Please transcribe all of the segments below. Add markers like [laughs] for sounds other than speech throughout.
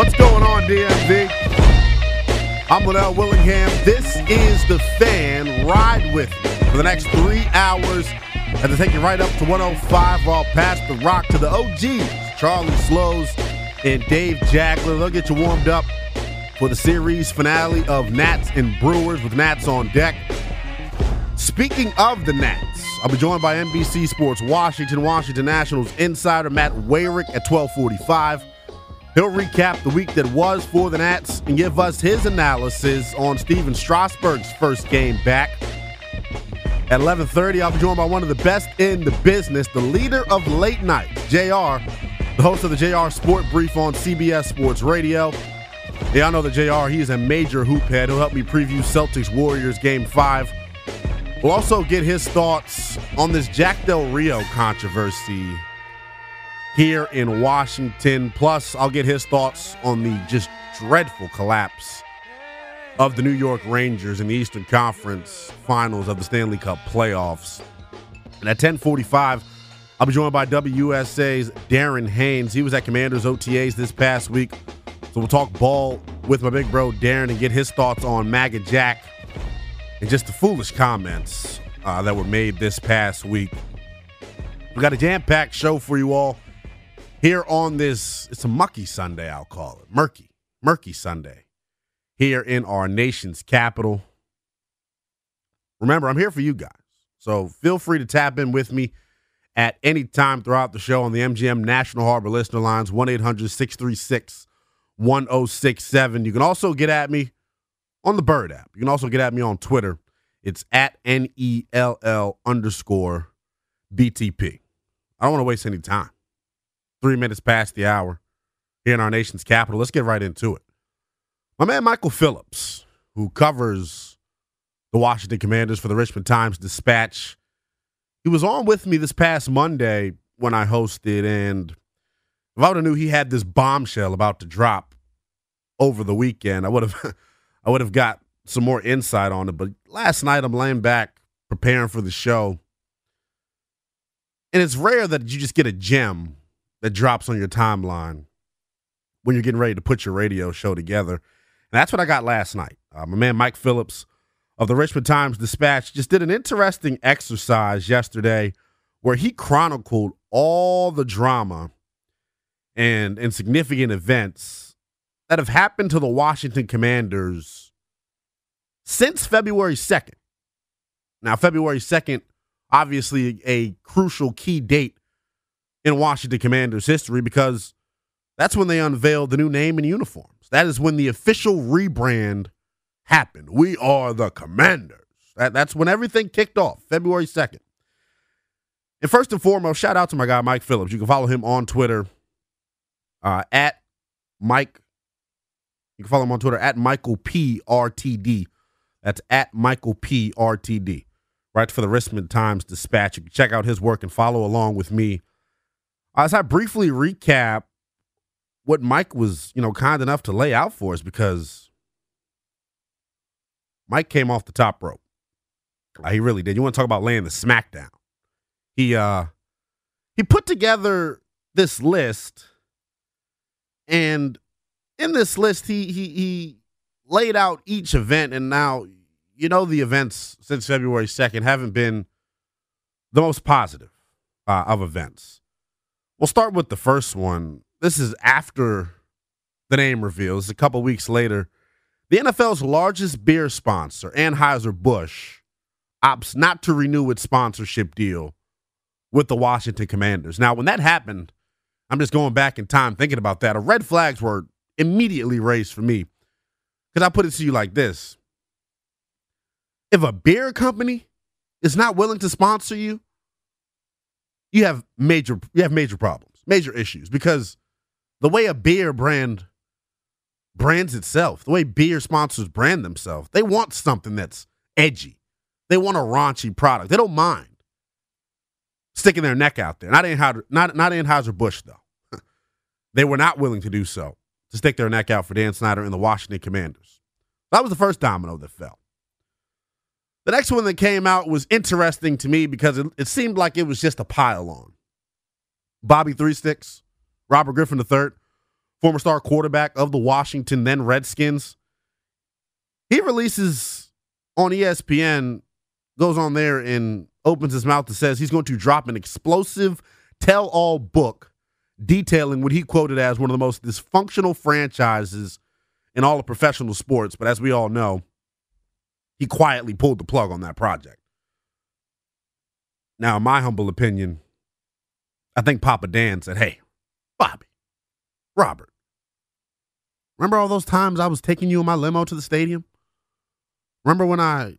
What's going on, DMV? I'm Linnell Willingham. This is The Fan. Ride with me for the next three hours and to take you right up to 105 while past the rock to the OGs, Charlie Slowes and Dave Jageler. They'll get you warmed up for the series finale of Nats and Brewers with Nats on deck. Speaking of the Nats, I'll be joined by NBC Sports Washington, Washington Nationals insider Matt Weyrich at 1245. He'll recap the week that was for the Nats and give us his analysis on Stephen Strasburg's first game back. At 11:30, I'll be joined by one of the best in the business, the leader of late night, JR, the host of the JR Sport Brief on CBS Sports Radio. Yeah, I know that JR, he is a major hoop head. He'll help me preview Celtics Warriors game 5. We'll also get his thoughts on this Jack Del Rio controversy here in Washington. Plus, I'll get his thoughts on the just dreadful collapse of the New York Rangers in the Eastern Conference Finals of the Stanley Cup playoffs. And at 1045, I'll be joined by WUSA's Darren Haynes. He was at Commanders OTAs this past week. So we'll talk ball with my big bro Darren and get his thoughts on MAGA Jack and just the foolish comments uh, that were made this past week. We got a jam packed show for you all here on this. It's a mucky Sunday, I'll call it. Murky, murky Sunday here in our nation's capital. Remember, I'm here for you guys. So feel free to tap in with me at any time throughout the show on the MGM National Harbor listener lines 1 800 636 1067. You can also get at me on the Bird app. You can also get at me on Twitter. It's at N E L L underscore BTP. I don't want to waste any time. Three minutes past the hour here in our nation's capital. Let's get right into it. My man Michael Phillips, who covers the Washington Commanders for the Richmond Times Dispatch, he was on with me this past Monday when I hosted, and if I would have knew he had this bombshell about to drop over the weekend, I would have [laughs] I would have got some more insight on it. But last night I'm laying back preparing for the show. And it's rare that you just get a gem that drops on your timeline when you're getting ready to put your radio show together. And that's what I got last night. Uh, my man Mike Phillips of the Richmond Times Dispatch just did an interesting exercise yesterday where he chronicled all the drama and, and significant events that have happened to the Washington Commanders since February 2nd. Now, February 2nd, obviously a crucial key date in Washington Commanders history because that's when they unveiled the new name and uniforms. That is when the official rebrand happened. We are the Commanders. That, that's when everything kicked off, February 2nd. And first and foremost, shout out to my guy, Mike Phillips. You can follow him on Twitter uh, at Mike you can follow him on Twitter at Michael P R T D. That's at Michael P R T D. Right for the Richmond Times Dispatch. You can check out his work and follow along with me as I briefly recap what Mike was, you know, kind enough to lay out for us because Mike came off the top rope. Uh, he really did. You want to talk about laying the smackdown? He uh he put together this list and in this list, he he he laid out each event, and now you know the events since February second haven't been the most positive uh, of events. We'll start with the first one. This is after the name reveal. It's a couple weeks later. The NFL's largest beer sponsor, Anheuser-Busch, opts not to renew its sponsorship deal with the Washington Commanders. Now, when that happened, I'm just going back in time thinking about that. A red flags were immediately raised for me. Because I put it to you like this if a beer company is not willing to sponsor you, you have major you have major problems, major issues because the way a beer brand brands itself, the way beer sponsors brand themselves, they want something that's edgy. They want a raunchy product. They don't mind sticking their neck out there. Not Anheuser, not not Anheuser Busch though. [laughs] they were not willing to do so to stick their neck out for Dan Snyder and the Washington Commanders. That was the first domino that fell. The next one that came out was interesting to me because it, it seemed like it was just a pile on. Bobby Three Sticks, Robert Griffin III, former star quarterback of the Washington then Redskins, he releases on ESPN, goes on there and opens his mouth and says he's going to drop an explosive tell all book detailing what he quoted as one of the most dysfunctional franchises in all of professional sports. But as we all know, he quietly pulled the plug on that project. Now, in my humble opinion, I think Papa Dan said, Hey, Bobby, Robert, remember all those times I was taking you in my limo to the stadium? Remember when I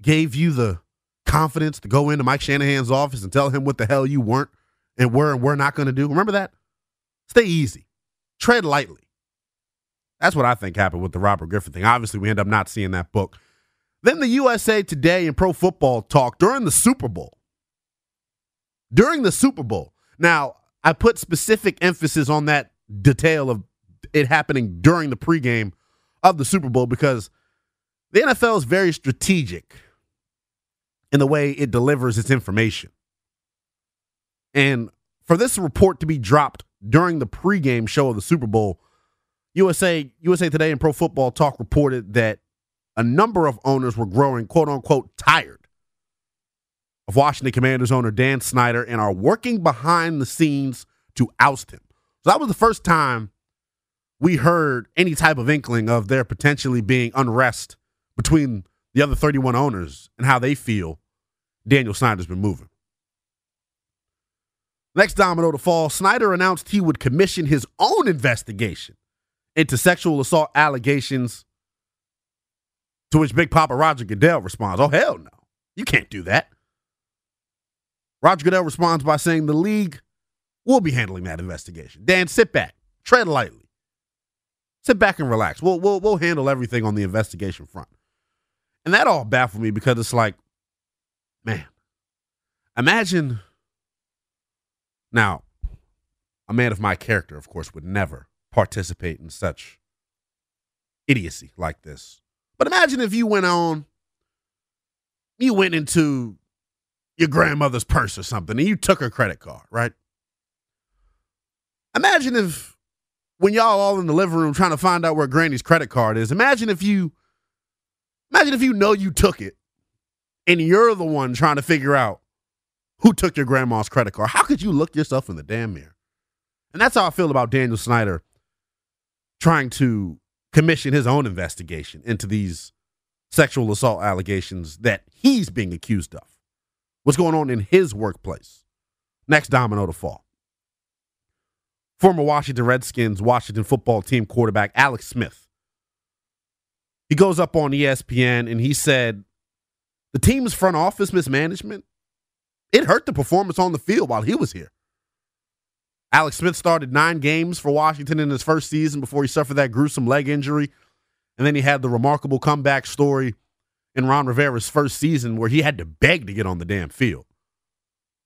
gave you the confidence to go into Mike Shanahan's office and tell him what the hell you weren't and were and were not going to do? Remember that? Stay easy, tread lightly. That's what I think happened with the Robert Griffin thing. Obviously, we end up not seeing that book. Then the USA Today and Pro Football Talk during the Super Bowl. During the Super Bowl. Now, I put specific emphasis on that detail of it happening during the pregame of the Super Bowl because the NFL is very strategic in the way it delivers its information. And for this report to be dropped during the pregame show of the Super Bowl, USA USA Today and Pro Football Talk reported that a number of owners were growing quote unquote tired of Washington Commanders owner Dan Snyder and are working behind the scenes to oust him. So that was the first time we heard any type of inkling of there potentially being unrest between the other 31 owners and how they feel Daniel Snyder's been moving. Next domino to fall, Snyder announced he would commission his own investigation into sexual assault allegations, to which Big Papa Roger Goodell responds, Oh, hell no. You can't do that. Roger Goodell responds by saying the league will be handling that investigation. Dan, sit back, tread lightly, sit back and relax. We'll, we'll, we'll handle everything on the investigation front. And that all baffled me because it's like, man, imagine now, a man of my character, of course, would never participate in such idiocy like this. But imagine if you went on, you went into your grandmother's purse or something and you took her credit card, right? Imagine if when y'all all in the living room trying to find out where granny's credit card is, imagine if you imagine if you know you took it and you're the one trying to figure out who took your grandma's credit card. How could you look yourself in the damn mirror? And that's how I feel about Daniel Snyder trying to commission his own investigation into these sexual assault allegations that he's being accused of. What's going on in his workplace? Next domino to fall. Former Washington Redskins Washington football team quarterback Alex Smith. He goes up on ESPN and he said the team's front office mismanagement it hurt the performance on the field while he was here. Alex Smith started nine games for Washington in his first season before he suffered that gruesome leg injury. And then he had the remarkable comeback story in Ron Rivera's first season where he had to beg to get on the damn field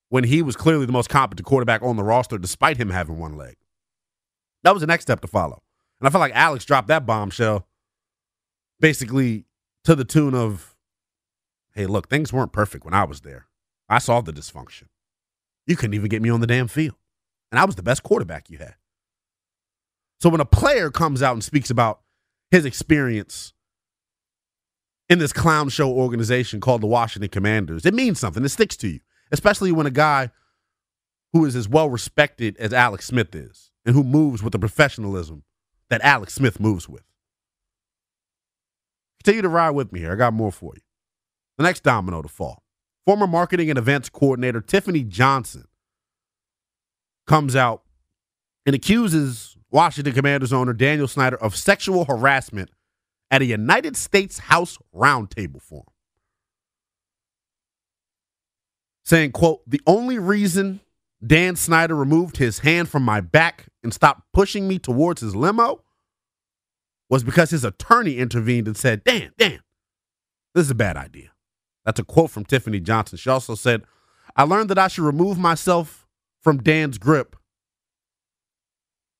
when he was clearly the most competent quarterback on the roster despite him having one leg. That was the next step to follow. And I felt like Alex dropped that bombshell basically to the tune of, hey, look, things weren't perfect when I was there. I saw the dysfunction. You couldn't even get me on the damn field. And I was the best quarterback you had. So when a player comes out and speaks about his experience in this clown show organization called the Washington Commanders, it means something. It sticks to you, especially when a guy who is as well respected as Alex Smith is and who moves with the professionalism that Alex Smith moves with. Continue to ride with me here. I got more for you. The next domino to fall. Former marketing and events coordinator Tiffany Johnson comes out and accuses Washington Commanders owner Daniel Snyder of sexual harassment at a United States House roundtable forum. Saying, quote, the only reason Dan Snyder removed his hand from my back and stopped pushing me towards his limo was because his attorney intervened and said, Dan, Dan, this is a bad idea. That's a quote from Tiffany Johnson. She also said, I learned that I should remove myself from Dan's grip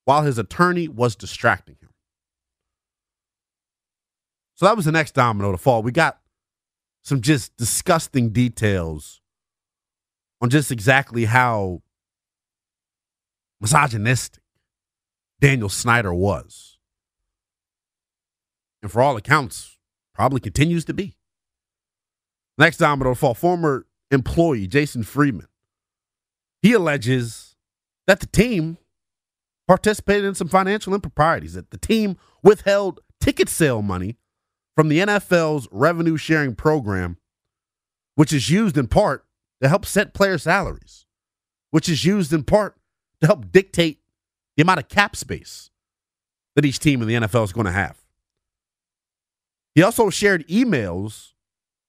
while his attorney was distracting him. So that was the next domino to fall. We got some just disgusting details on just exactly how misogynistic Daniel Snyder was. And for all accounts, probably continues to be. Next domino to fall, former employee Jason Friedman. He alleges that the team participated in some financial improprieties, that the team withheld ticket sale money from the NFL's revenue sharing program, which is used in part to help set player salaries, which is used in part to help dictate the amount of cap space that each team in the NFL is going to have. He also shared emails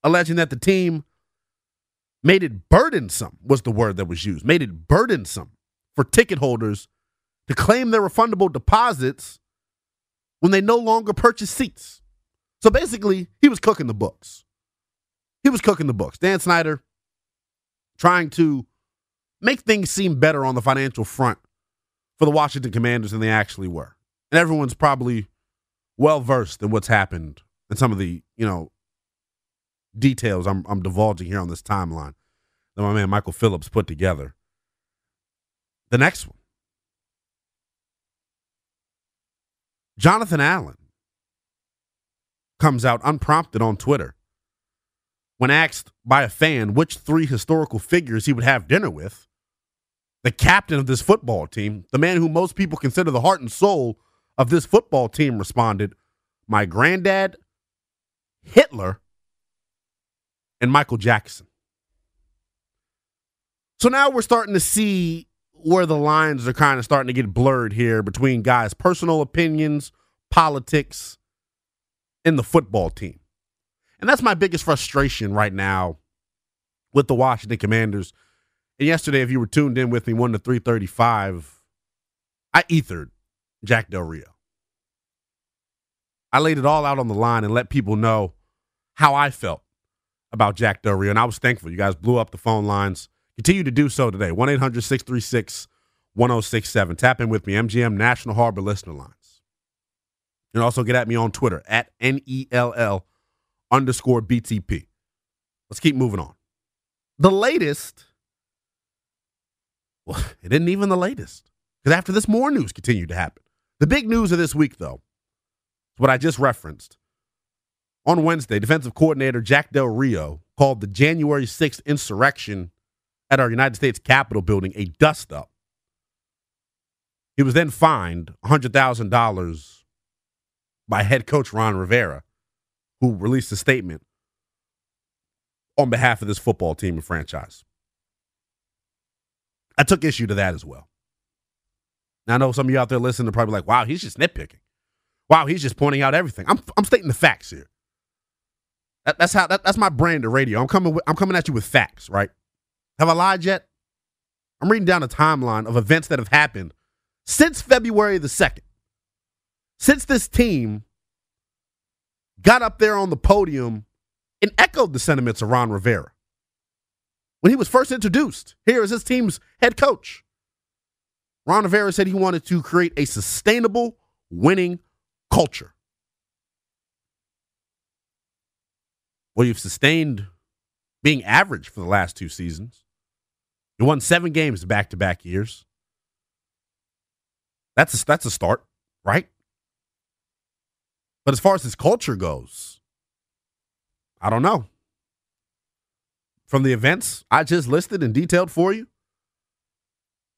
alleging that the team made it burdensome, was the word that was used, made it burdensome for ticket holders to claim their refundable deposits when they no longer purchase seats. So basically, he was cooking the books. He was cooking the books. Dan Snyder trying to make things seem better on the financial front for the Washington Commanders than they actually were. And everyone's probably well versed in what's happened and some of the, you know, details I'm, I'm divulging here on this timeline that my man Michael Phillips put together. The next one Jonathan Allen comes out unprompted on Twitter when asked by a fan which three historical figures he would have dinner with. The captain of this football team, the man who most people consider the heart and soul of this football team, responded, My granddad, Hitler, and Michael Jackson. So now we're starting to see where the lines are kind of starting to get blurred here between guys' personal opinions, politics, and the football team. And that's my biggest frustration right now with the Washington Commanders. And yesterday, if you were tuned in with me, 1 to 335, I ethered Jack Del Rio. I laid it all out on the line and let people know how I felt about Jack Del Rio. And I was thankful. You guys blew up the phone lines. Continue to do so today. 1 800 636 1067. Tap in with me, MGM National Harbor Listener Lines. And also get at me on Twitter at NELL underscore BTP. Let's keep moving on. The latest, well, [laughs] it isn't even the latest. Because after this, more news continued to happen. The big news of this week, though, is what I just referenced. On Wednesday, defensive coordinator Jack Del Rio called the January 6th insurrection at our United States Capitol building a dust up. He was then fined $100,000 by head coach Ron Rivera, who released a statement on behalf of this football team and franchise. I took issue to that as well. Now, I know some of you out there listening are probably like, wow, he's just nitpicking. Wow, he's just pointing out everything. I'm, I'm stating the facts here. That, that's how that, that's my brand of radio. I'm coming with, I'm coming at you with facts, right? Have I lied yet? I'm reading down a timeline of events that have happened since February the 2nd. Since this team got up there on the podium and echoed the sentiments of Ron Rivera. When he was first introduced here as his team's head coach, Ron Rivera said he wanted to create a sustainable winning culture. Well, you've sustained being average for the last two seasons. You won seven games back to back years. That's a, that's a start, right? But as far as his culture goes, I don't know. From the events I just listed and detailed for you,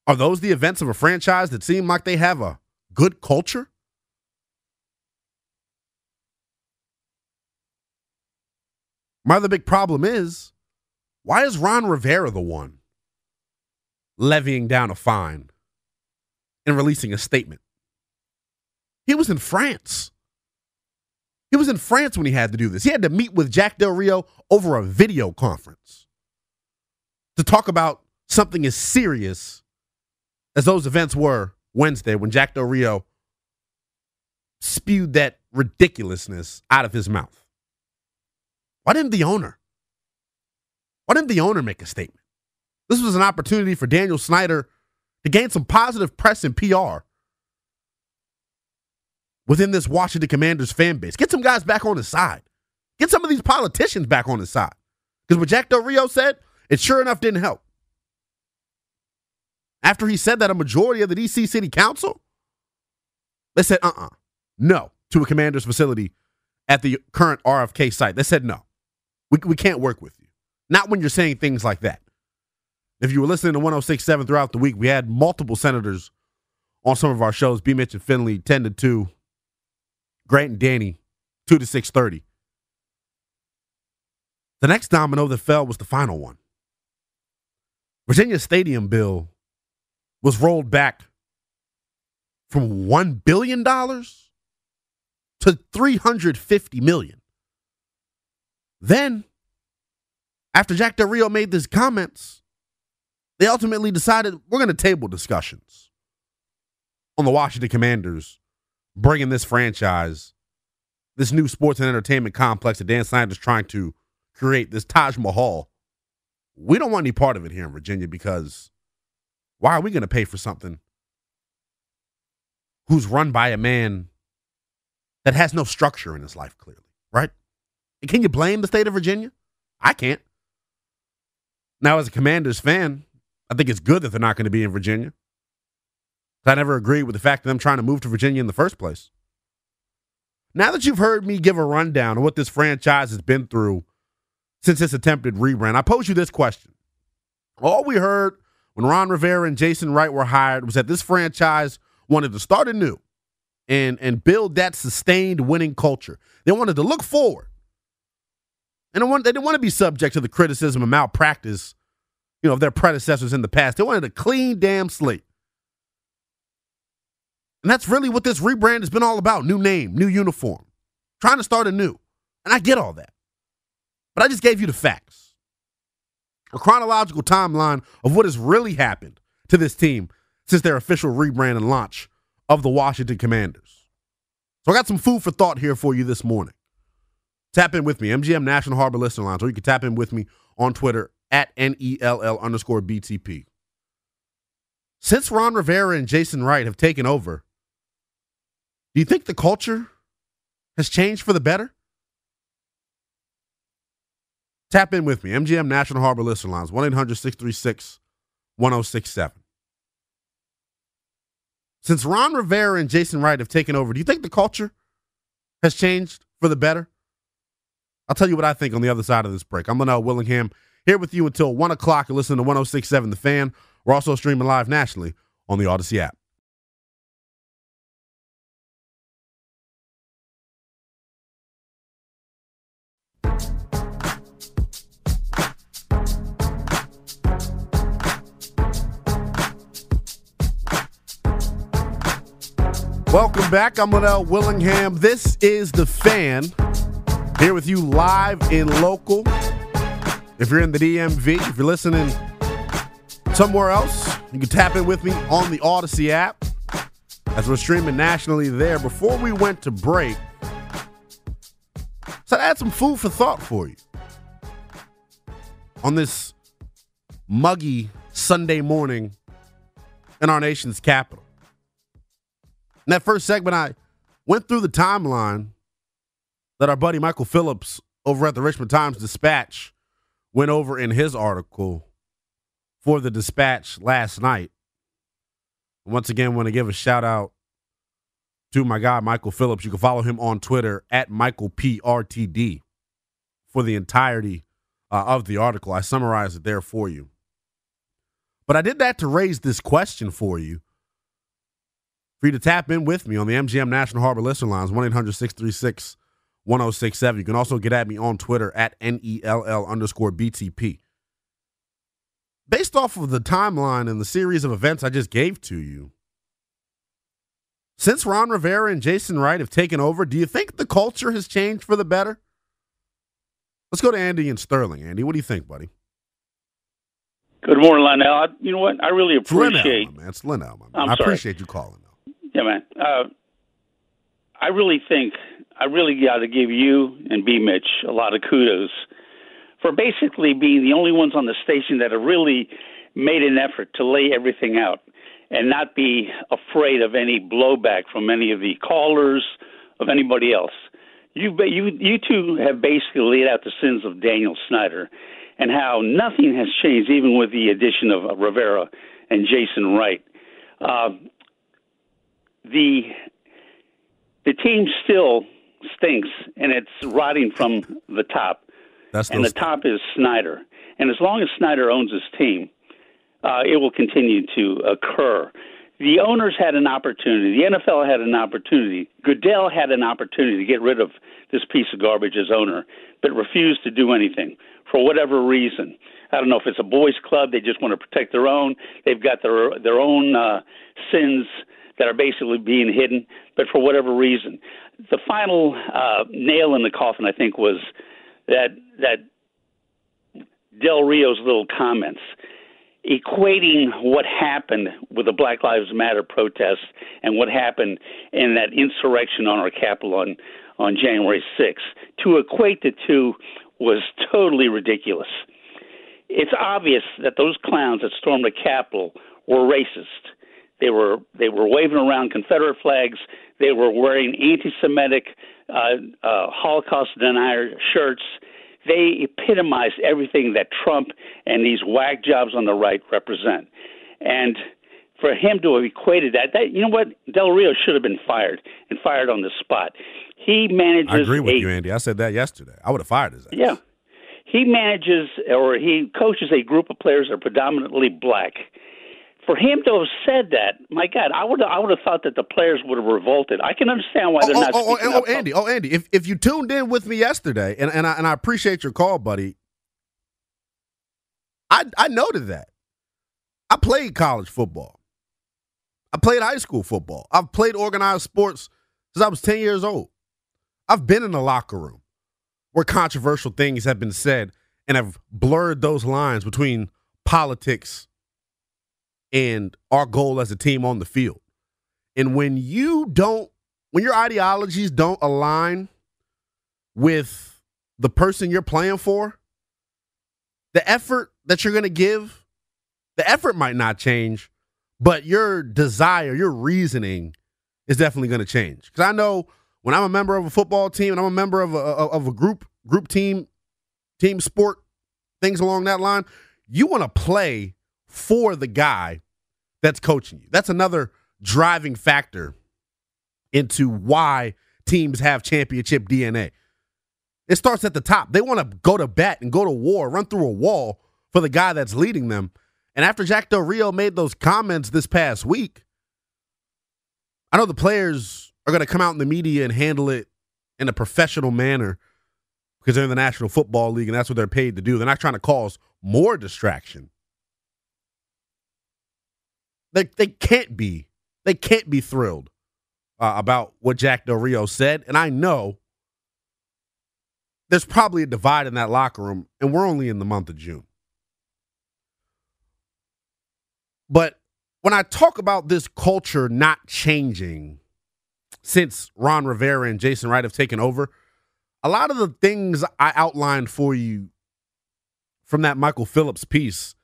are those the events of a franchise that seem like they have a good culture? My other big problem is why is Ron Rivera the one levying down a fine and releasing a statement? He was in France. He was in France when he had to do this. He had to meet with Jack Del Rio over a video conference to talk about something as serious as those events were Wednesday when Jack Del Rio spewed that ridiculousness out of his mouth. Why didn't the owner? Why didn't the owner make a statement? This was an opportunity for Daniel Snyder to gain some positive press and PR within this Washington Commanders fan base. Get some guys back on his side. Get some of these politicians back on his side. Because what Jack Del Rio said, it sure enough didn't help. After he said that a majority of the DC City Council They said, uh uh no, to a commander's facility at the current RFK site. They said, no, we, we can't work with you. Not when you're saying things like that. If you were listening to 1067 throughout the week, we had multiple senators on some of our shows B. Mitch and Finley, 10 to 2, Grant and Danny, 2 to 630. The next domino that fell was the final one. Virginia Stadium bill was rolled back from $1 billion to 350 million. Then, after Jack Del Rio made these comments, they ultimately decided we're going to table discussions on the Washington Commanders bringing this franchise, this new sports and entertainment complex that Dan Snyder is trying to create, this Taj Mahal. We don't want any part of it here in Virginia because why are we going to pay for something who's run by a man that has no structure in his life, clearly, right? Can you blame the state of Virginia? I can't. Now, as a Commanders fan, I think it's good that they're not going to be in Virginia. I never agreed with the fact of them trying to move to Virginia in the first place. Now that you've heard me give a rundown of what this franchise has been through since its attempted rebrand, I pose you this question. All we heard when Ron Rivera and Jason Wright were hired was that this franchise wanted to start anew and and build that sustained winning culture. They wanted to look forward. And they, want, they didn't want to be subject to the criticism and malpractice, you know, of their predecessors in the past. They wanted a clean damn slate. And that's really what this rebrand has been all about. New name, new uniform, trying to start anew. And I get all that. But I just gave you the facts. A chronological timeline of what has really happened to this team since their official rebrand and launch of the Washington Commanders. So I got some food for thought here for you this morning. Tap in with me, MGM National Harbor Listener Lines, or you can tap in with me on Twitter at NELL underscore BTP. Since Ron Rivera and Jason Wright have taken over, do you think the culture has changed for the better? Tap in with me, MGM National Harbor Listener Lines, 1 800 636 1067. Since Ron Rivera and Jason Wright have taken over, do you think the culture has changed for the better? I'll tell you what I think on the other side of this break. I'm Linnell Willingham here with you until 1 o'clock and listen to 1067 The Fan. We're also streaming live nationally on the Audacy app. Welcome back. I'm Linnell Willingham. This is The Fan. Here with you live in local. If you're in the DMV, if you're listening somewhere else, you can tap in with me on the Audacy app as we're streaming nationally there. Before we went to break, so I had some food for thought for you on this muggy Sunday morning in our nation's capital. In that first segment, I went through the timeline that our buddy Michael Phillips over at the Richmond Times Dispatch went over in his article for the Dispatch last night. Once again, want to give a shout out to my guy Michael Phillips. You can follow him on Twitter at Michael P R T D for the entirety uh, of the article. I summarized it there for you. But I did that to raise this question for you for you to tap in with me on the MGM National Harbor Listener Lines, 1 800 636 1067. You can also get at me on Twitter at NELL underscore BTP. Based off of the timeline and the series of events I just gave to you, since Ron Rivera and Jason Wright have taken over, do you think the culture has changed for the better? Let's go to Andy and Sterling. Andy, what do you think, buddy? Good morning, Linnell. You know what? I really appreciate. It's Linnell, man. It's Linnell, man. i appreciate you calling. Yeah, man. Uh, I really think I really got to give you and B Mitch a lot of kudos for basically being the only ones on the station that have really made an effort to lay everything out and not be afraid of any blowback from any of the callers of anybody else. You you you two have basically laid out the sins of Daniel Snyder and how nothing has changed even with the addition of Rivera and Jason Wright. Uh, the the team still stinks, and it's rotting from the top. That's and the top is Snyder. And as long as Snyder owns his team, uh, it will continue to occur. The owners had an opportunity. The NFL had an opportunity. Goodell had an opportunity to get rid of this piece of garbage as owner, but refused to do anything for whatever reason. I don't know if it's a boys' club; they just want to protect their own. They've got their their own uh, sins that are basically being hidden, but for whatever reason, the final uh, nail in the coffin, I think, was that that Del Rio's little comments equating what happened with the Black Lives Matter protests and what happened in that insurrection on our Capitol on, on January 6th. To equate the two was totally ridiculous. It's obvious that those clowns that stormed the Capitol were racist. They were they were waving around Confederate flags. They were wearing anti-Semitic, uh, uh, Holocaust denier shirts they epitomized everything that Trump and these whack jobs on the right represent. And for him to have equated that, that you know what, Del Rio should have been fired and fired on the spot. He manages. I agree with a, you, Andy. I said that yesterday. I would have fired his ass. Yeah, he manages or he coaches a group of players that are predominantly black for him to have said that, my God, I would I would have thought that the players would have revolted. I can understand why oh, they're oh, not. Oh, oh, oh Andy, oh, Andy, if if you tuned in with me yesterday, and and I, and I appreciate your call, buddy. I I noted that. I played college football. I played high school football. I've played organized sports since I was ten years old. I've been in the locker room where controversial things have been said and have blurred those lines between politics and our goal as a team on the field. And when you don't, when your ideologies don't align with the person you're playing for, the effort that you're going to give, the effort might not change, but your desire, your reasoning is definitely going to change. Because I know when I'm a member of a football team and I'm a member of a, of a group group team, team sport, things along that line, you want to play for the guy that's coaching you. That's another driving factor into why teams have championship DNA. It starts at the top. They want to go to bat and go to war, run through a wall for the guy that's leading them. And after Jack Del Rio made those comments this past week, I know the players are going to come out in the media and handle it in a professional manner because they're in the National Football League and that's what they're paid to do. They're not trying to cause more distraction. They they can't be they can't be thrilled uh, about what Jack Del Rio said, and I know there's probably a divide in that locker room, and we're only in the month of June. But when I talk about this culture not changing since Ron Rivera and Jason Wright have taken over, a lot of the things I outlined for you from that Michael Phillips piece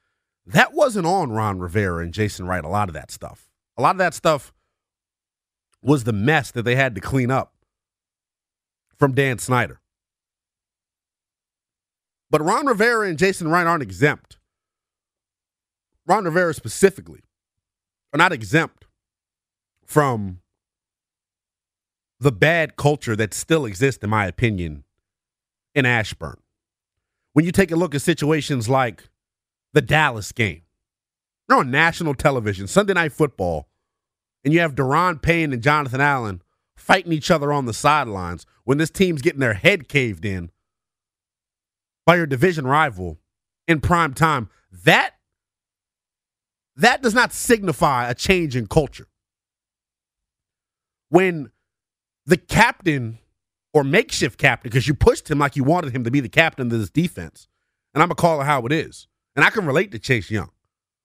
that wasn't on Ron Rivera and Jason Wright, a lot of that stuff. A lot of that stuff was the mess that they had to clean up from Dan Snyder. But Ron Rivera and Jason Wright aren't exempt. Ron Rivera specifically are not exempt from the bad culture that still exists, in my opinion, in Ashburn. When you take a look at situations like the Dallas game. They're on national television, Sunday Night Football, and you have Daron Payne and Jonathan Allen fighting each other on the sidelines when this team's getting their head caved in by your division rival in prime time. That that does not signify a change in culture. When the captain or makeshift captain, because you pushed him like you wanted him to be the captain of this defense, and I'm gonna call it how it is. And I can relate to Chase Young.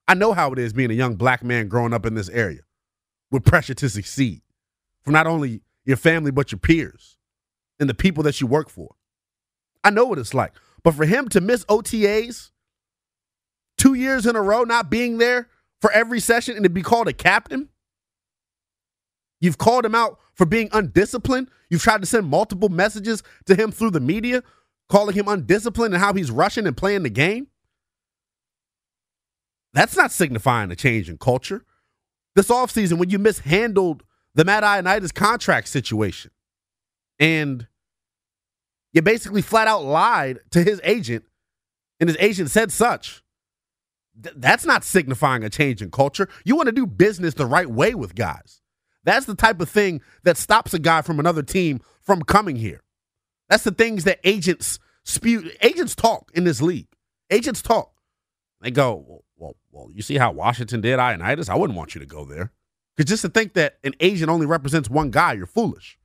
I know how it is being a young black man growing up in this area with pressure to succeed from not only your family, but your peers and the people that you work for. I know what it's like. But for him to miss OTAs two years in a row, not being there for every session and to be called a captain, you've called him out for being undisciplined. You've tried to send multiple messages to him through the media, calling him undisciplined and how he's rushing and playing the game. That's not signifying a change in culture. This offseason, when you mishandled the Matt Ioannidis contract situation. And you basically flat out lied to his agent, and his agent said such. Th- that's not signifying a change in culture. You want to do business the right way with guys. That's the type of thing that stops a guy from another team from coming here. That's the things that agents spew. Agents talk in this league. Agents talk. They go, well, well, well you see how Washington did Ioannidis? I wouldn't want you to go there. Because just to think that an agent only represents one guy, you're foolish.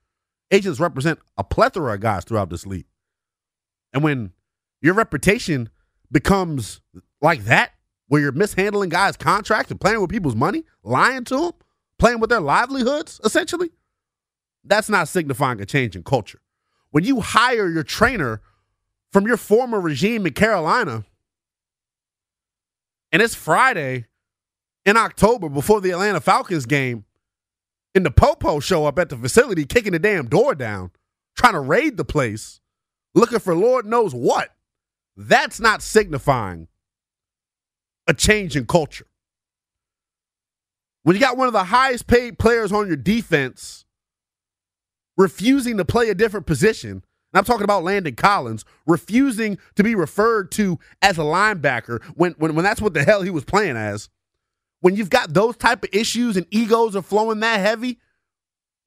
Agents represent a plethora of guys throughout this league. And when your reputation becomes like that, where you're mishandling guys' contracts and playing with people's money, lying to them, playing with their livelihoods, essentially, that's not signifying a change in culture. When you hire your trainer from your former regime in Carolina, and it's Friday in October before the Atlanta Falcons game, and the Popo show up at the facility kicking the damn door down, trying to raid the place, looking for Lord knows what. That's not signifying a change in culture. When you got one of the highest paid players on your defense refusing to play a different position, and I'm talking about Landon Collins, refusing to be referred to as a linebacker when, when, when that's what the hell he was playing as, when you've got those type of issues and egos are flowing that heavy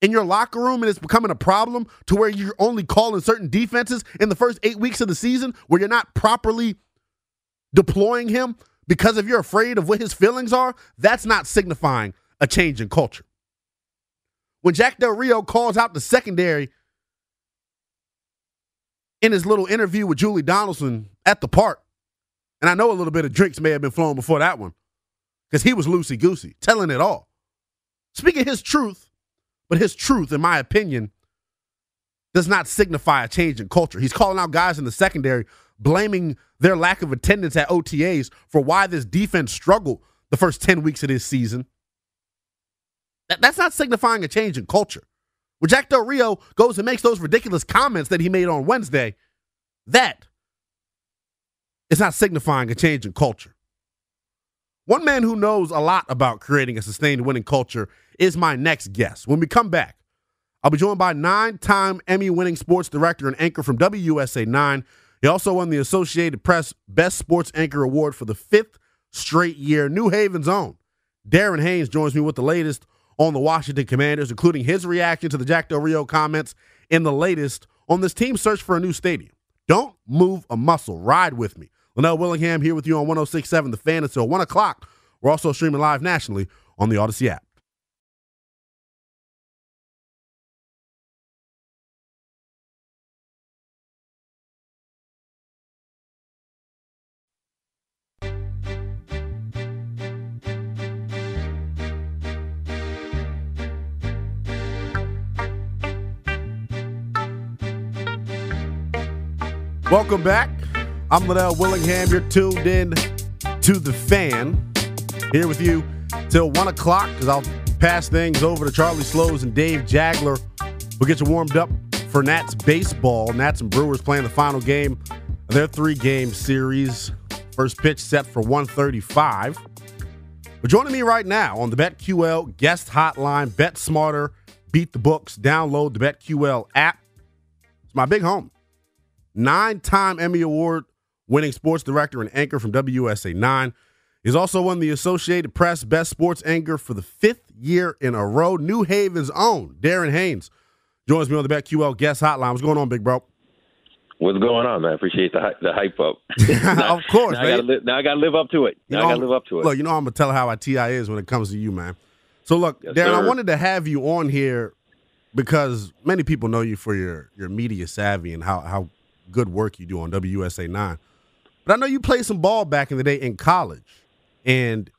in your locker room and it's becoming a problem to where you're only calling certain defenses in the first eight weeks of the season where you're not properly deploying him because if you're afraid of what his feelings are, that's not signifying a change in culture. When Jack Del Rio calls out the secondary in his little interview with Julie Donaldson at the park, and I know a little bit of drinks may have been flowing before that one because he was loosey goosey, telling it all. Speaking his truth, but his truth, in my opinion, does not signify a change in culture. He's calling out guys in the secondary, blaming their lack of attendance at OTAs for why this defense struggled the first 10 weeks of this season. That, that's not signifying a change in culture. When Jack Del Rio goes and makes those ridiculous comments that he made on Wednesday, that is not signifying a change in culture. One man who knows a lot about creating a sustained winning culture is my next guest. When we come back, I'll be joined by nine time Emmy winning sports director and anchor from WUSA 9. He also won the Associated Press Best Sports Anchor Award for the fifth straight year. New Haven's own Darren Haynes joins me with the latest on the Washington Commanders, including his reaction to the Jack Del Rio comments in the latest on this team search for a new stadium. Don't move a muscle. Ride with me. Linnell Willingham here with you on 1067 The Fan until 1 o'clock. We're also streaming live nationally on the Audacy app. Welcome back. I'm Linnell Willingham. You're tuned in to the fan. Here with you till one o'clock because I'll pass things over to Charlie Slowes and Dave Jageler. We'll get you warmed up for Nats baseball. Nats and Brewers playing the final game of their three-game series. First pitch set for 135. But joining me right now on the BetQL guest hotline, Bet Smarter, beat the books, download the BetQL app. It's my big home nine time Emmy Award winning sports director and anchor from WUSA 9. He's also won the Associated Press Best Sports Anchor for the fifth year in a row. New Haven's own Darren Haynes joins me on the BetQL guest hotline. What's going on, big bro? What's going on, man? I appreciate the the hype up. [laughs] [laughs] now, of course, now I, gotta li- now I gotta live up to it. Now you know, I gotta live up to it. Look, you know I'm gonna tell how our TI is when it comes to you, man. So look, yes, Darren, sir. I wanted to have you on here because many people know you for your your media savvy and how how good work you do on WUSA 9. But I know you played some ball back in the day in college, and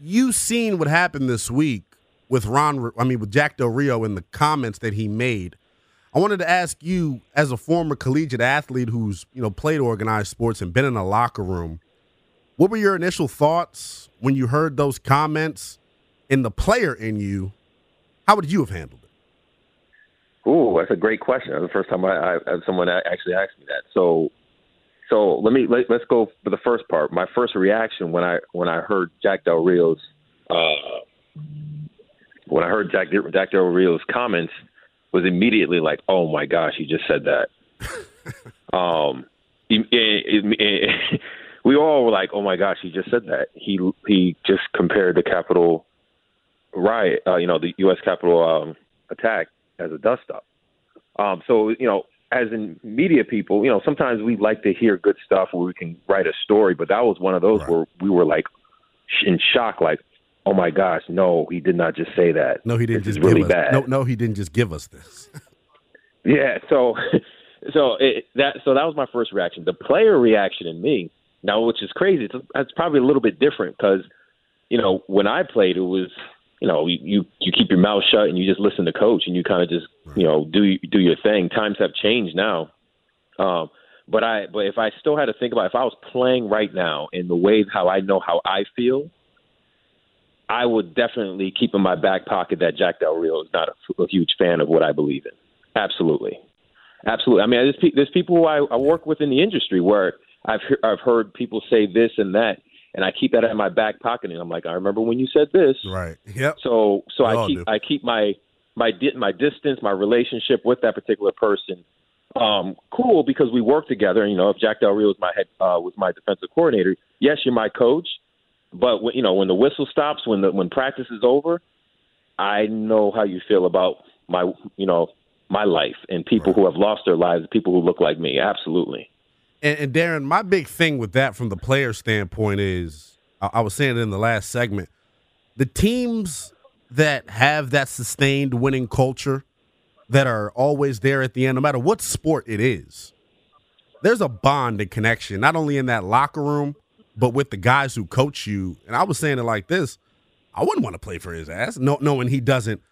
you seen what happened this week with Ron. I mean, with Jack Del Rio and the comments that he made. I wanted to ask you, as a former collegiate athlete who's you know played organized sports and been in a locker room, what were your initial thoughts when you heard those comments? In the player in you, how would you have handled? Ooh, that's a great question. That's the first time I, I someone actually asked me that. So, so let me let, us go for the first part. My first reaction when I when I heard Jack Del Rio's uh, when I heard Jack Jack Del Rio's comments, was immediately like, "Oh my gosh, he just said that." [laughs] um, it, it, it, we all were like, "Oh my gosh, he just said that." He he just compared the Capitol riot, uh, you know, the U.S. Capitol um, attack as a dust up. Um, so you know, as in media people, you know, sometimes we like to hear good stuff where we can write a story, but that was one of those right. where we were like in shock, like, "Oh my gosh, no, he did not just say that. No, he didn't this just really us, bad. No, no, he didn't just give us this." [laughs] yeah, so [laughs] so it, that so that was my first reaction. The player reaction in me now, which is crazy, it's, it's probably a little bit different because you know when I played, it was you know you you keep your mouth shut and you just listen to coach and you kind of just you know do do your thing. Times have changed now. Um, but I but if I still had to think about if I was playing right now in the way how I know how I feel, I would definitely keep in my back pocket that Jack Del Rio is not a, a huge fan of what I believe in. Absolutely. Absolutely. I mean, there's, there's people who I, I work with in the industry where I've he- I've heard people say this and that, and I keep that in my back pocket, and I'm like, I remember when you said this. Right. Yep. So so I keep do. I keep my my di- my distance, my relationship with that particular person. Um, cool because we work together. And you know, if Jack Del Rio was my head uh, was my defensive coordinator, yes, you're my coach. But when, you know, when the whistle stops, when the when practice is over, I know how you feel about my you know my life and people who have lost their lives, people who look like me. Absolutely. And, and Darren, my big thing with that from the player standpoint is I, I was saying it in the last segment. The teams that have that sustained winning culture that are always there at the end, no matter what sport it is, there's a bond and connection, not only in that locker room, but with the guys who coach you. And I was saying it like this I wouldn't want to play for his ass, no, knowing he doesn't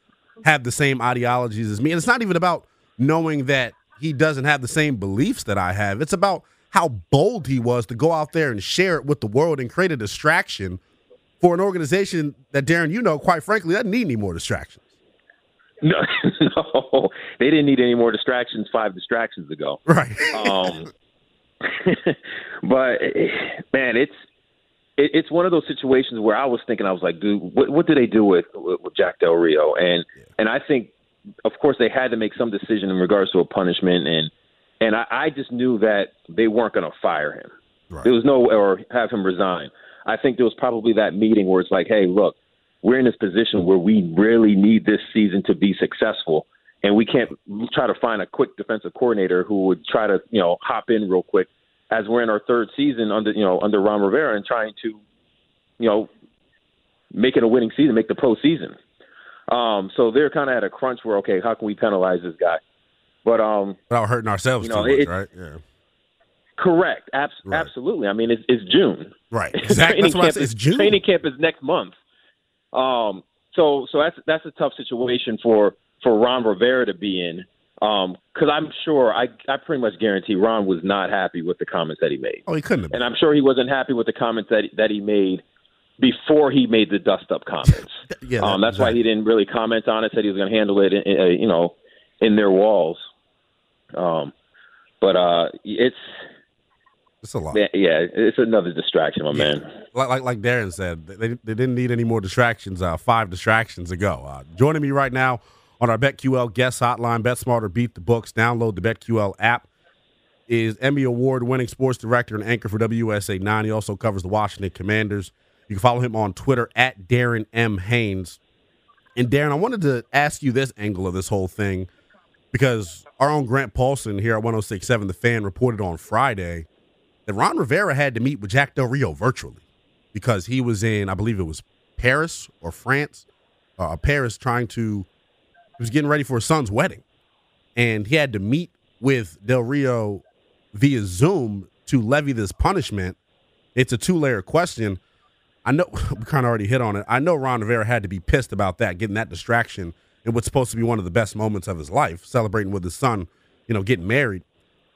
have the same ideologies as me. And it's not even about knowing that he doesn't have the same beliefs that I have. It's about how bold he was to go out there and share it with the world and create a distraction for an organization that, Darren, you know, quite frankly, doesn't need any more distractions. No, [laughs] no, they didn't need any more distractions five distractions ago. Right. Um, [laughs] but man, it's it, it's one of those situations where I was thinking, I was like, dude, what, what do they do with, with with Jack Del Rio? And and I think, of course, they had to make some decision in regards to a punishment, and and I, I just knew that they weren't going to fire him. Right. There was no way or have him resign. I think there was probably that meeting where it's like, hey, look, we're in this position where we really need this season to be successful, and we can't try to find a quick defensive coordinator who would try to you know hop in real quick as we're in our third season under you know under Ron Rivera and trying to you know make it a winning season, make the postseason. Um, so they're kind of at a crunch where okay, how can we penalize this guy? But um, Without hurting ourselves You know, too much, right? Yeah. correct, Abs- Right. absolutely. I mean, it's, it's June. Right. [laughs] Exactly. That's why it's is, June. Training camp is next month. Um, so so that's that's a tough situation for for Ron Rivera to be in. Um, because I'm sure I I pretty much guarantee Ron was not happy with the comments that he made, Oh, he couldn't have been. and I'm sure he wasn't happy with the comments that that he made before he made the dust up comments. [laughs] yeah, um, that's why he didn't really comment on it. Said he was going to handle it, in, in, uh, you know, in their walls. Um, but uh, it's It's a lot. yeah, yeah, it's another distraction, my man. like like like Darren said, they, they didn't need any more distractions. Uh, five distractions ago. Uh, joining me right now on our BetQL guest hotline, Bet Smarter, beat the books. Download the BetQL app. Is Emmy Award winning sports director and anchor for WUSA Nine. He also covers the Washington Commanders. You can follow him on Twitter at Darren M Haynes. And Darren, I wanted to ask you this angle of this whole thing because our own Grant Paulson here at 1067 The Fan reported on Friday that Ron Rivera had to meet with Jack Del Rio virtually because he was in, I believe it was Paris or France, uh, Paris, trying to, he was getting ready for his son's wedding. And he had to meet with Del Rio via Zoom to levy this punishment. It's a two layer question. I know [laughs] we kind of already hit on it. I know Ron Rivera had to be pissed about that, getting that distraction in what's supposed to be one of the best moments of his life, celebrating with his son, you know, getting married.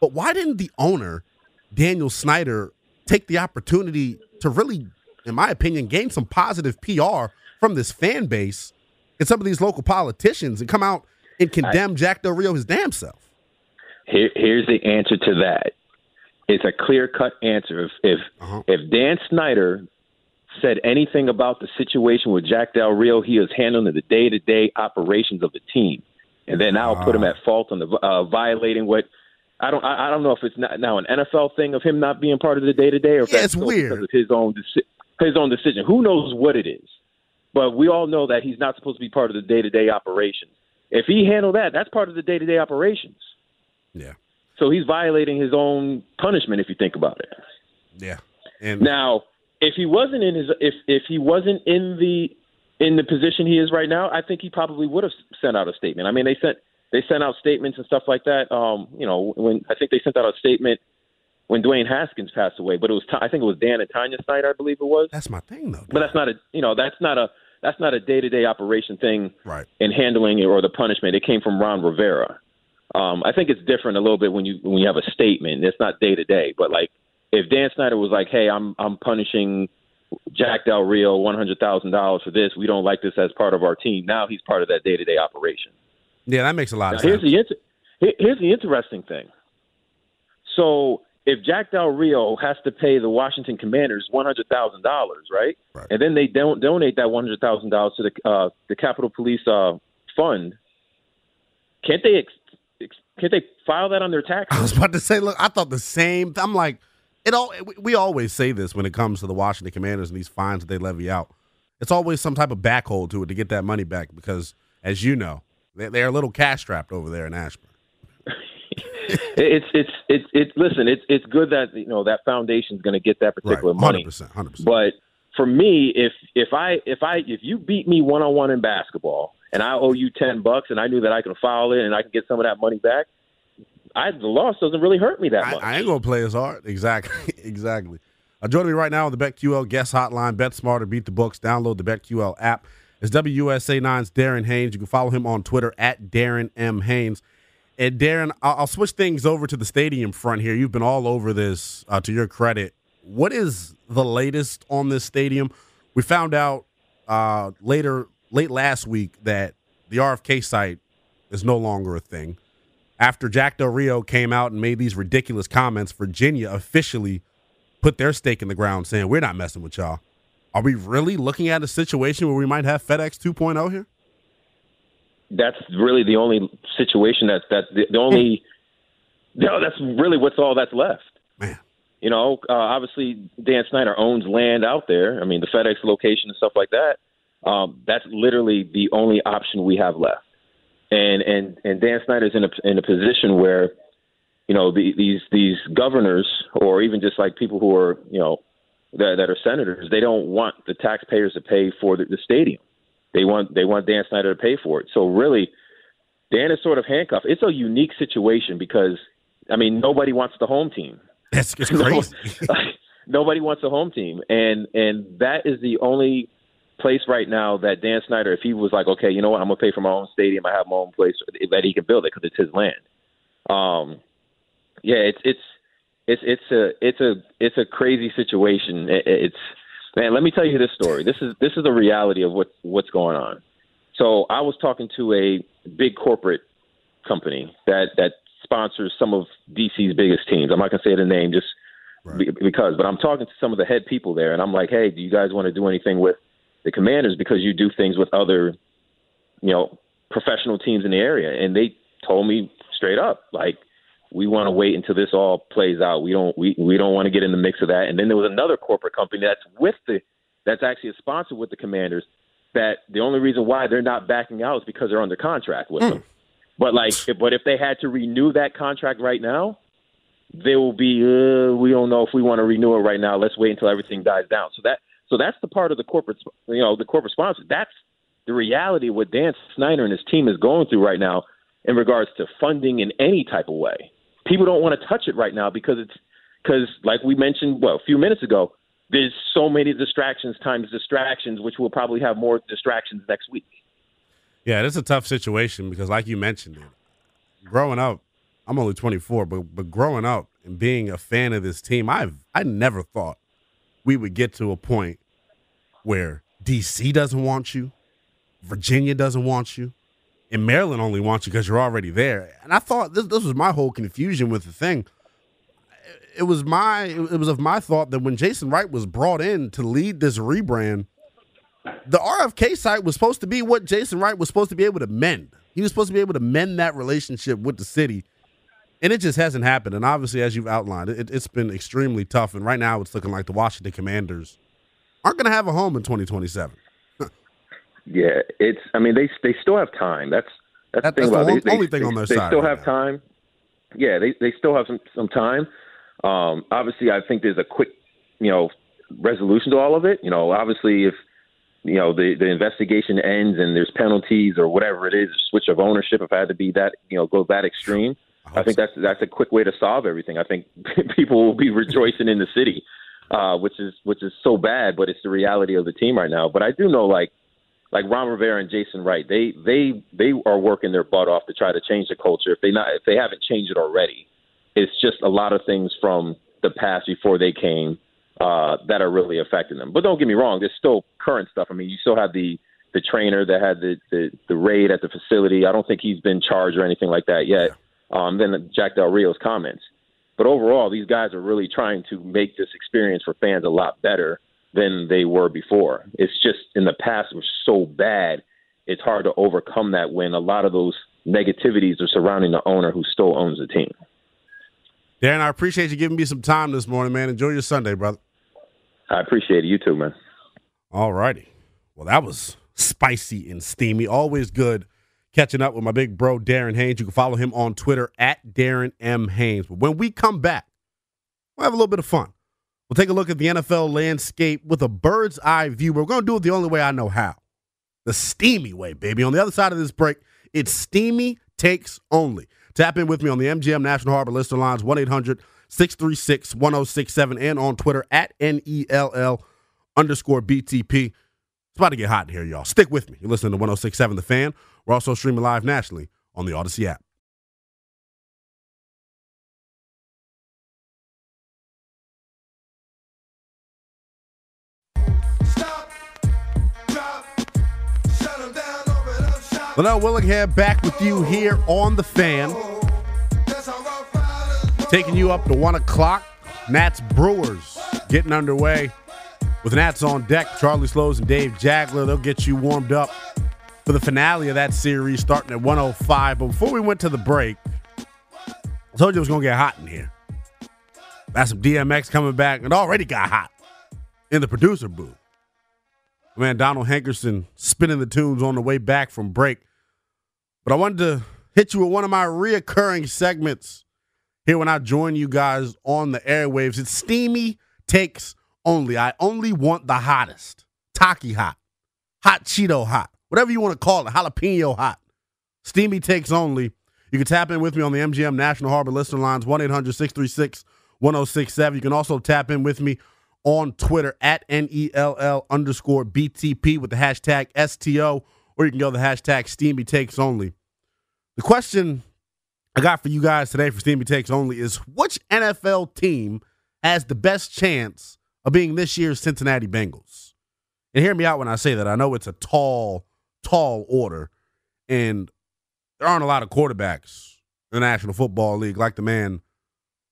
But why didn't the owner, Daniel Snyder, take the opportunity to really, in my opinion, gain some positive PR from this fan base and some of these local politicians and come out and condemn Jack Del Rio his damn self? Here, here's the answer to that. It's a clear cut answer. If if, Uh-huh. if Dan Snyder said anything about the situation with Jack Del Rio. He is handling the day to day operations of the team, and then I'll put him at fault on the uh, violating what. I don't. I, I don't know if it's not now an NFL thing of him not being part of the day to day, or if Yeah, that's it's weird. because of his own deci- his own decision. Who knows what it is? But we all know that he's not supposed to be part of the day to day operations. If he handled that, that's part of the day to day operations. Yeah. So he's violating his own punishment if you think about it. Yeah. And Now, if he wasn't in his if if he wasn't in the in the position he is right now, I think he probably would have sent out a statement. I mean, they sent they sent out statements and stuff like that. Um, you know, when I think they sent out a statement when Dwayne Haskins passed away, but it was I think it was Dan and Tanya's Snyder, I believe it was. that's my thing though. But that's not a you know that's not a that's not a day to day operation thing right. in handling or the punishment. It came from Ron Rivera. Um, I think it's different a little bit when you when you have a statement. It's not day to day, but like if Dan Snyder was like, "Hey, I'm I'm punishing Jack Del Rio one hundred thousand dollars for this. We don't like this as part of our team." Now he's part of that day to day operation. Yeah, that makes a lot Now, of here's sense. the inter- here's the interesting thing. So if Jack Del Rio has to pay the Washington Commanders one hundred thousand dollars, right? Right. And then they don't donate that one hundred thousand dollars to the uh, the Capitol Police uh, fund. Can't they ex- ex- can't they file that on their taxes? I was about to say, look, I thought the same. I'm like, it all. we- always say this when it comes to the Washington Commanders and these fines that they levy out. It's always some type of back hole to it to get that money back because, as you know, they, they're a little cash strapped over there in Ashburn. [laughs] it's it's it's it's listen. It's it's good that you know that foundation's going to get that particular Right, money. 100%, 100%. But for me, if if I if I if you beat me one on one in basketball and I owe you ten bucks and I knew that I could file it and I can get some of that money back, I the loss doesn't really hurt me that I, much. I ain't gonna play as hard. [laughs] Exactly, [laughs] exactly. Uh, joining me right now on the BetQL guest hotline, Bet Smarter, Beat the Books. Download the BetQL app. It's WUSA 9's Darren Haynes. You can follow him on Twitter at Darren M Haynes. And Darren, I'll, I'll switch things over to the stadium front here. You've been all over this. Uh, to your credit, what is the latest on this stadium? We found out uh, later, late last week, that the RFK site is no longer a thing after Jack Del Rio came out and made these ridiculous comments, Virginia officially put their stake in the ground saying, We're not messing with y'all. Are we really looking at a situation where we might have FedEx 2.0 here? that's really the only situation that that the, the only [laughs] no, that's really what's all that's left. Man. You know, uh, obviously Dan Snyder owns land out there. I mean, the FedEx location and stuff like that. Um, that's literally the only option we have left. And and and Dan Snyder's in a in a position where, you know, the, these these governors or even just like people who are you know that, that are senators, they don't want the taxpayers to pay for the, the stadium. They want they want Dan Snyder to pay for it. So really, Dan is sort of handcuffed. It's a unique situation because I mean nobody wants the home team. That's [laughs] crazy. nobody wants a home team, and and that is the only place right now that Dan Snyder, if he was like, okay, you know what, I'm gonna pay for my own stadium, I have my own place that he can build it because it's his land. Um, yeah, it's it's it's it's a it's a it's a crazy situation. It, it's man, let me tell you this story. This is this is the reality of what what's going on. So I was talking to a big corporate company that that sponsors some of DC's biggest teams. I'm not gonna say the name just be- because, but I'm talking to some of the head people there, and I'm like, hey, do you guys want to do anything with the Commanders because you do things with other, you know, professional teams in the area? And they told me straight up, like, we want to wait until this all plays out. We don't we we don't want to get in the mix of that. And then there was another corporate company that's with the that's actually a sponsor with the Commanders. That the only reason why they're not backing out is because they're under contract with them. But like, if, but if they had to renew that contract right now, they will be. Uh, we don't know if we want to renew it right now. Let's wait until everything dies down. So that so that's the part of the corporate, you know, the corporate sponsor. That's the reality what Dan Snyder and his team is going through right now in regards to funding in any type of way. People don't want to touch it right now because it's because, like we mentioned, well, a few minutes ago, there's so many distractions times distractions, which will probably have more distractions next week. Yeah, it's a tough situation because, like you mentioned, it growing up, I'm only 24, but but growing up and being a fan of this team, I've I never thought we would get to a point where DC doesn't want you, Virginia doesn't want you, and Maryland only wants you because you're already there. And I thought this this was my whole confusion with the thing. it was my it was of my thought that when Jason Wright was brought in to lead this rebrand, the RFK site was supposed to be what Jason Wright was supposed to be able to mend. He was supposed to be able to mend that relationship with the city, and it just hasn't happened. And obviously, as you've outlined, it, it's been extremely tough. And right now, it's looking like the Washington Commanders aren't going to have a home in 2027. [laughs] yeah, it's. I mean, they they still have time. That's that's, That- the thing that's the about only- it. only thing on their they side still right have now. time. Yeah, they they still have some some time. Um, obviously, I think there's a quick, you know, resolution to all of it. You know, obviously, if you know the the investigation ends and there's penalties or whatever it is, switch of ownership, if I had to be that, you know, go that extreme, I think that's that's a quick way to solve everything. I think [laughs] people will be rejoicing in the city, uh, which is which is so bad, but it's the reality of the team right now. But I do know, like like Ron Rivera and Jason Wright, they they they are working their butt off to try to change the culture. If they not if they haven't changed it already, it's just a lot of things from the past before they came uh, that are really affecting them. But don't get me wrong, there's still current stuff. I mean, you still have the the trainer that had the the, the raid at the facility. I don't think he's been charged or anything like that yet. Um, then Jack Del Rio's comments. But overall, these guys are really trying to make this experience for fans a lot better than they were before. It's just in the past was so bad, it's hard to overcome that when a lot of those negativities are surrounding the owner who still owns the team. Darren, I appreciate you giving me some time this morning, man. Enjoy your Sunday, brother. I appreciate it. You too, man. All righty. Well, that was spicy and steamy. Always good catching up with my big bro, Darren Haynes. You can follow him on Twitter at Darren M. Haynes. But when we come back, we'll have a little bit of fun. We'll take a look at the NFL landscape with a bird's eye view. We're going to do it the only way I know how the steamy way, baby. On the other side of this break, it's steamy takes only. Tap in with me on the MGM National Harbor Lister Lines, 1 800 636 1067, and on Twitter at NELL underscore BTP. It's about to get hot in here, y'all. Stick with me. You're listening to 1067 The Fan. We're also streaming live nationally on the Audacy app. Linnell Willingham back with you here on The Fan, taking you up to 1 o'clock. Nats Brewers getting underway with Nats on deck. Charlie Slowes and Dave Jageler. They'll get you warmed up for the finale of that series starting at 105. But before we went to the break, I told you it was going to get hot in here. Got some DMX coming back and already got hot in the producer booth. Man, Donald Hankerson spinning the tunes on the way back from break. But I wanted to hit you with one of my reoccurring segments here when I join you guys on the airwaves. It's steamy takes only. I only want the hottest. Taki hot, hot Cheeto hot, whatever you want to call it, jalapeno hot. Steamy takes only. You can tap in with me on the MGM National Harbor Listener Lines, 1 800 636 1067. You can also tap in with me on Twitter at NELL underscore BTP with the hashtag STO, or you can go the hashtag Steamy Takes Only. The question I got for you guys today for Steamy Takes Only is which NFL team has the best chance of being this year's Cincinnati Bengals? And hear me out when I say that. I know it's a tall, tall order, and there aren't a lot of quarterbacks in the National Football League like the man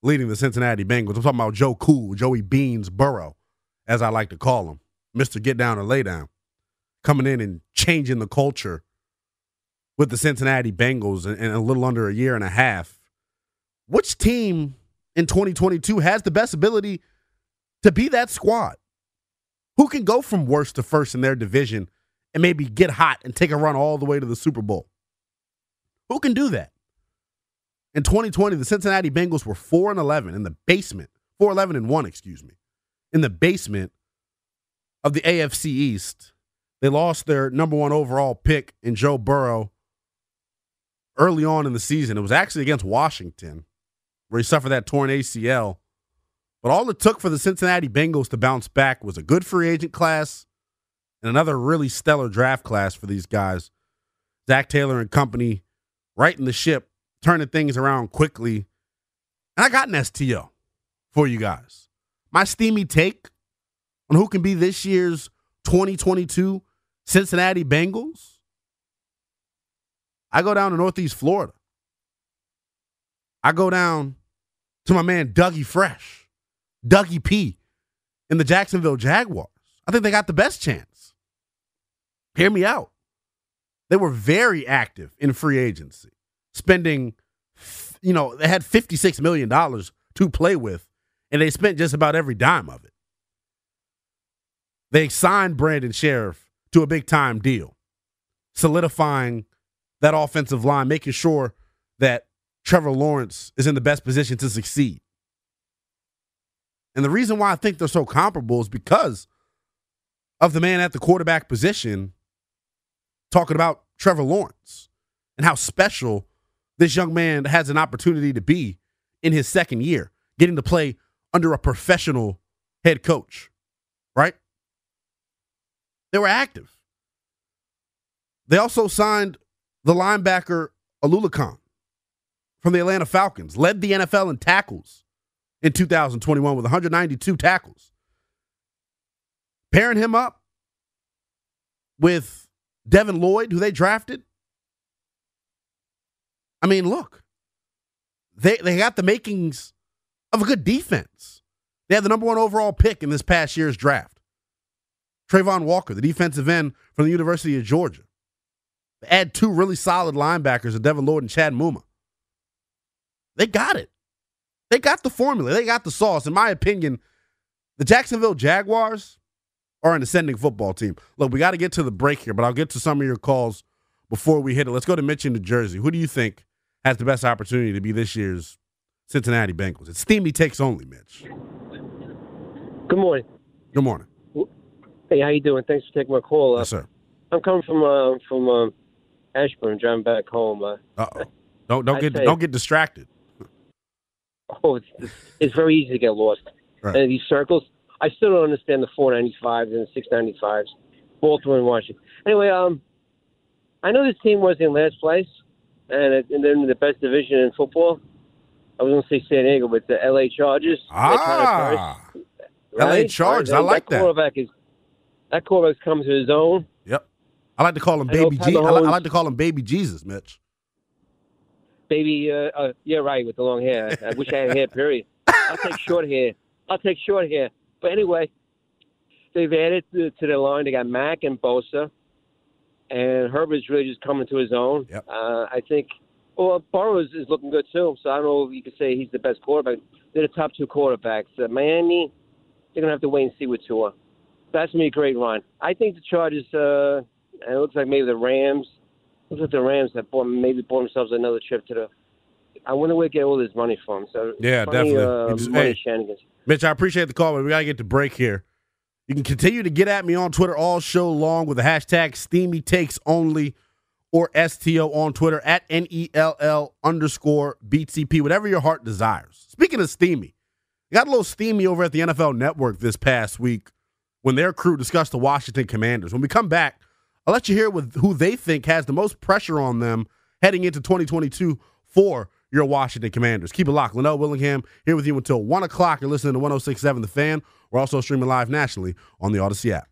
leading the Cincinnati Bengals. I'm talking about Joe Cool, Joey Beans Burrow, as I like to call him, Mr. Get Down and Lay Down, coming in and changing the culture with the Cincinnati Bengals in, in a little under a year and a half. Which team in 2022 has the best ability to be that squad? Who can go from worst to first in their division and maybe get hot and take a run all the way to the Super Bowl? Who can do that? In 2020, the Cincinnati Bengals were 4 and 11 in the basement, 4 11 and 1, excuse me, in the basement of the AFC East. They lost their number one overall pick in Joe Burrow early on in the season. It was actually against Washington, where he suffered that torn ACL. But all it took for the Cincinnati Bengals to bounce back was a good free agent class and another really stellar draft class for these guys. Zac Taylor and company righting the ship, turning things around quickly. And I got an STO for you guys. My steamy take on who can be this year's 2022 Cincinnati Bengals. I go down to Northeast Florida. I go down to my man Dougie Fresh, Dougie P, in the Jacksonville Jaguars. I think they got the best chance. Hear me out. They were very active in free agency, spending, you know, they had $56 million to play with, and they spent just about every dime of it. They signed Brandon Scherff to a big time deal, solidifying that offensive line, making sure that Trevor Lawrence is in the best position to succeed. And the reason why I think they're so comparable is because of the man at the quarterback position talking about Trevor Lawrence and how special this young man has an opportunity to be in his second year, getting to play under a professional head coach, right? They were active. They also signed the linebacker Oluokun from the Atlanta Falcons, led the NFL in tackles in 2021 with 192 tackles. Pairing him up with Devin Lloyd, who they drafted. I mean, look, they they got the makings of a good defense. They had the number one overall pick in this past year's draft. Travon Walker, the defensive end from the University of Georgia. They add two really solid linebackers, Devin Lloyd and Chad Muma. They got it. They got the formula. They got the sauce. In my opinion, the Jacksonville Jaguars are an ascending football team. Look, we got to get to the break here, but I'll get to some of your calls before we hit it. Let's go to Mitch in New Jersey. Who do you think has the best opportunity to be this year's Cincinnati Bengals? It's steamy takes only, Mitch. Good morning. Good morning. Hey, how you doing? Thanks for taking my call. Uh, Yes, sir. I'm coming from uh, from uh, Ashburn, driving back home. Uh, Uh oh. Don't don't I get say- don't get distracted. oh, it's, it's very easy to get lost. Right. And these circles, I still don't understand the 495s and the 695s. Baltimore and Washington. Anyway, um, I know this team was in last place, and, it, and then the best division in football. I was going to say San Diego, but the L.A. Chargers. they're kinda Ah, first, LA? Chargers, Right, I like that. Quarterback is that quarterback's coming to his own. yep. I like to call him I Baby G. I I like to call him Baby Jesus, Mitch. baby. Uh, uh, yeah, right, with the long hair. I wish I had hair. Period. I'll take short hair. I'll take short hair. But anyway, they've added to, to their line. They got Mack and Bosa, and Herbert's really just coming to his own. Yep. Uh, I think. Well, Burrows is looking good too. So I don't know if you could say he's the best quarterback. They're the top two quarterbacks. Uh, Miami, they're gonna have to wait and see with Tua. That's gonna be a great run. I think the Chargers. Uh, and it looks like maybe the Rams. Looks like the Rams have bought, maybe bought themselves another trip to the. I wonder where they get all this money from. So Yeah, funny, definitely. Uh, It's- money hey. shenanigans. Mitch, I appreciate the call, but we got to get to break here. You can continue to get at me on Twitter all show long with the hashtag Steamy Takes Only or STO on Twitter at NELL underscore BTP, whatever your heart desires. Speaking of steamy, it got a little steamy over at the NFL Network this past week when their crew discussed the Washington Commanders. When we come back, I'll let you hear with who they think has the most pressure on them heading into 2022 for your Washington Commanders. Keep it locked. Linnell Willingham here with you until 1 o'clock. You're listening to 1067 The Fan. We're also streaming live nationally on the Audacy app.